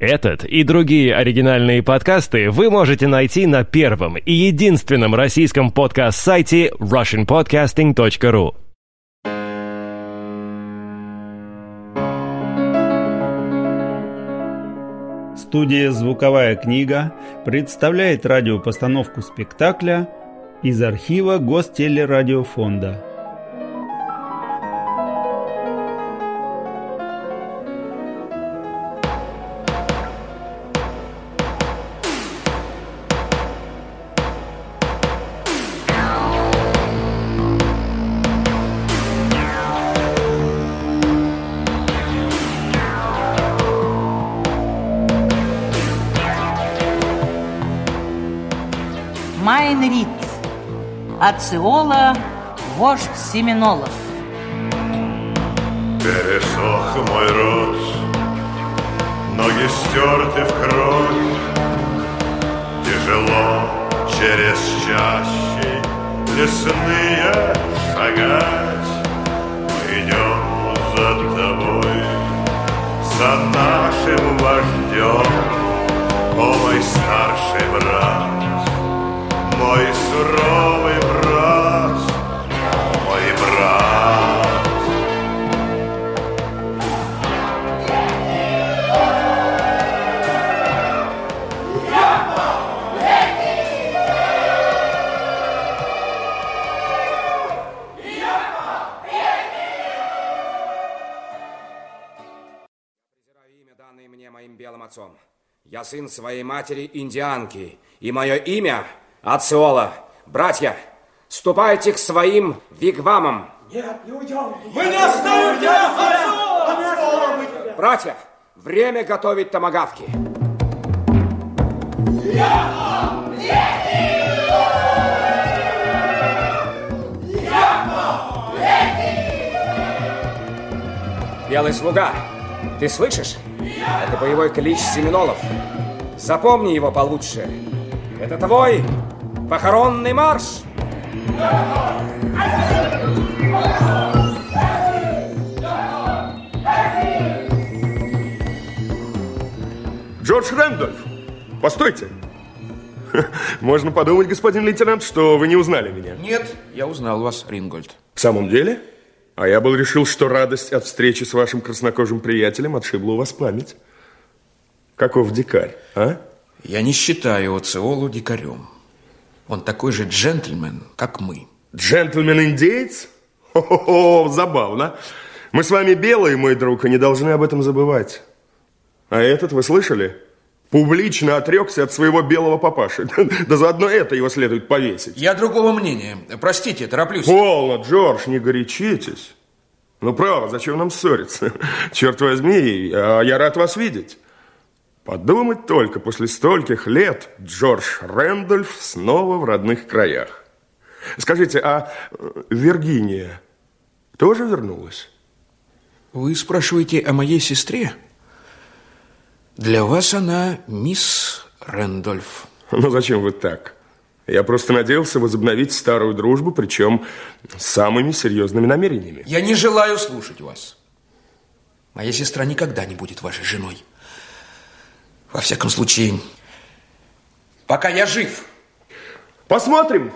Этот и другие оригинальные подкасты вы можете найти на первом и единственном российском подкаст-сайте russianpodcasting.ru. Студия «Звуковая книга» представляет радиопостановку спектакля из архива Гостелерадиофонда. Майн Рид. Ациола, вождь Семенолов. Пересох мой рот, ноги стерты в кровь, Тяжело через чащи лесные шагать. Мы идем за тобой, за нашим вождем, О, мой старший брат, данное мне моим белым отцом. Я сын своей матери индианки, и мое имя Ациола. Братья, ступайте к своим вигвамам. Мы не оставим тебя, Братья, время готовить томагавки. Белый слуга, ты слышишь? Это боевой клич Семенолов. Запомни его получше. Это твой похоронный марш. Джордж Рэндольф, постойте. Можно подумать, господин лейтенант, что вы не узнали меня. Нет, я узнал вас, Рингольд. В самом деле? А я был решил, что радость от встречи с вашим краснокожим приятелем отшибла у вас память. Каков дикарь, а? Я не считаю Оциолу дикарем. Он такой же джентльмен, как мы. Джентльмен-индеец? Хо-хо-хо, забавно. Мы с вами белые, мой друг, и не должны об этом забывать. А этот, вы слышали? Публично отрекся от своего белого папаши. Да заодно это его следует повесить. Я другого мнения. Простите, тороплюсь. Полно, Джордж, не горячитесь. Ну, право, зачем нам ссориться? Черт возьми, а я рад вас видеть. Подумать только, после стольких лет Джордж Рэндольф снова в родных краях. Скажите, а э, Виргиния тоже вернулась? Вы спрашиваете о моей сестре? Для вас она мисс Рэндольф. Ну, зачем вы так? Я просто надеялся возобновить старую дружбу, причем с самыми серьезными намерениями. Я не желаю слушать вас. Моя сестра никогда не будет вашей женой. Во всяком случае, пока я жив. Посмотрим.